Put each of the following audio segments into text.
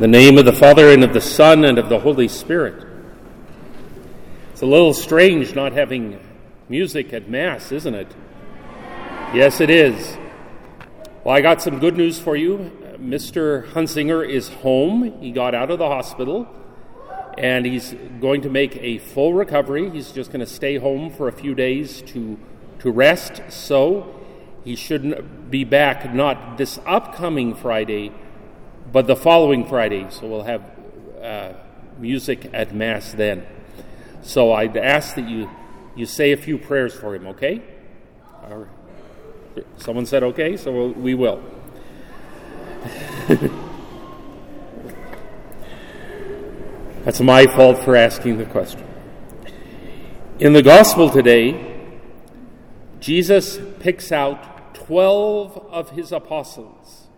In the name of the Father, and of the Son, and of the Holy Spirit. It's a little strange not having music at Mass, isn't it? Yes, it is. Well, I got some good news for you. Mr. Hunsinger is home. He got out of the hospital and he's going to make a full recovery. He's just going to stay home for a few days to, to rest. So he shouldn't be back not this upcoming Friday, but the following Friday. So we'll have uh, music at Mass then. So I'd ask that you, you say a few prayers for him, okay? Someone said okay, so we'll, we will. That's my fault for asking the question. In the gospel today, Jesus picks out 12 of his apostles,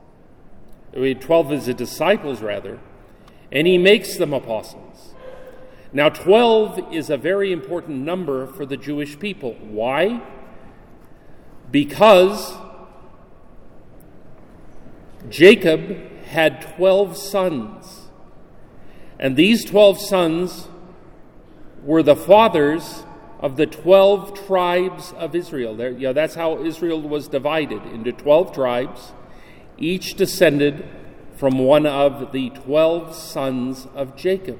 12 of his disciples, rather, and he makes them apostles. Now, 12 is a very important number for the Jewish people. Why? Because Jacob had 12 sons. And these 12 sons were the fathers of the 12 tribes of Israel. There, you know, that's how Israel was divided into 12 tribes, each descended from one of the 12 sons of Jacob.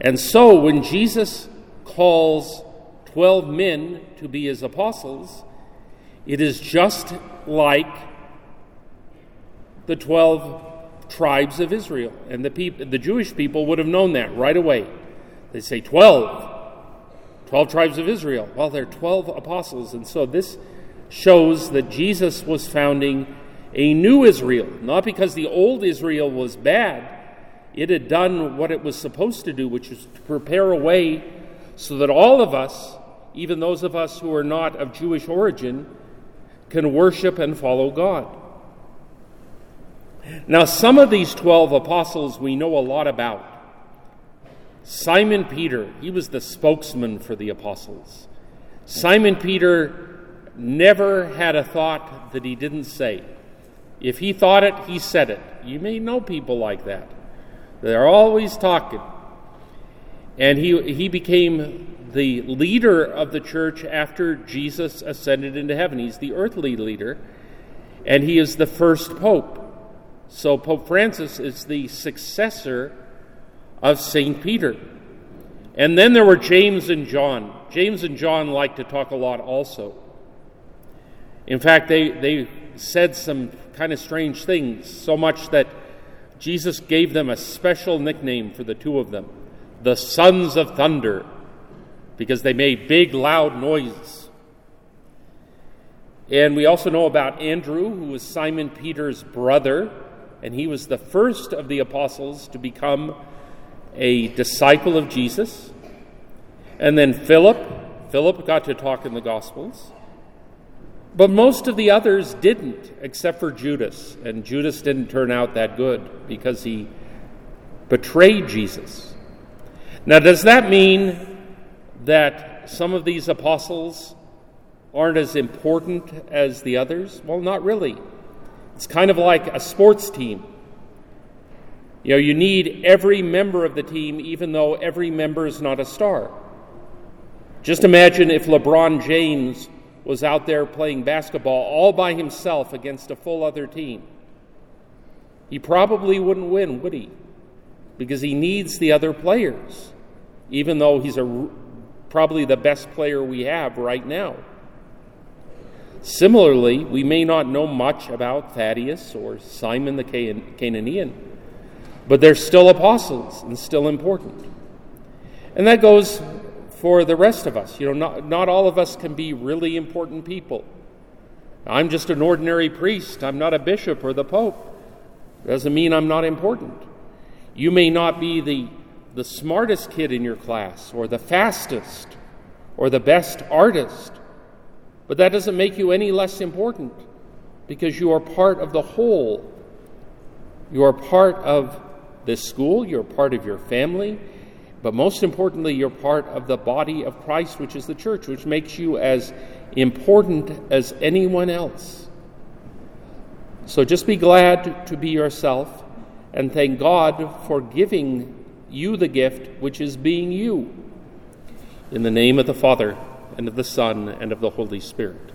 And so when Jesus calls 12 men to be his apostles, it is just like the 12 tribes of Israel. And the, peop- the Jewish people would have known that right away. They say 12. 12 tribes of Israel. Well, they're 12 apostles. And so this shows that Jesus was founding a new Israel, not because the old Israel was bad. It had done what it was supposed to do, which was to prepare a way so that all of us, even those of us who are not of Jewish origin, can worship and follow God. Now, some of these 12 apostles we know a lot about. Simon Peter, he was the spokesman for the apostles. Simon Peter never had a thought that he didn't say. If he thought it, he said it. You may know people like that. They're always talking. And he, he became the leader of the church after Jesus ascended into heaven. He's the earthly leader, and he is the first pope. So Pope Francis is the successor of St. Peter. And then there were James and John. James and John like to talk a lot also. In fact, they, they said some kind of strange things, so much that Jesus gave them a special nickname for the two of them the sons of thunder, because they made big, loud noises. And we also know about Andrew, who was Simon Peter's brother and he was the first of the apostles to become a disciple of Jesus. And then Philip, Philip got to talk in the Gospels. But most of the others didn't, except for Judas. And Judas didn't turn out that good because he betrayed Jesus. Now, does that mean that some of these apostles aren't as important as the others? Well, not really. It's kind of like a sports team. You know, you need every member of the team, even though every member is not a star. Just imagine if LeBron James was out there playing basketball all by himself against a full other team. He probably wouldn't win, would he? Because he needs the other players, even though he's a, probably the best player we have right now. Similarly, we may not know much about Thaddeus or Simon the Canaanian, but they're still apostles and still important. And that goes for the rest of us. You know, not, not all of us can be really important people. I'm just an ordinary priest. I'm not a bishop or the pope. Doesn't mean I'm not important. You may not be the, the smartest kid in your class or the fastest or the best artist but that doesn't make you any less important because you are part of the whole. You are part of this school, you're part of your family, but most importantly, you're part of the body of Christ, which is the church, which makes you as important as anyone else. So just be glad to be yourself and thank God for giving you the gift which is being you. In the name of the Father, and of the Son, and of the Holy Spirit.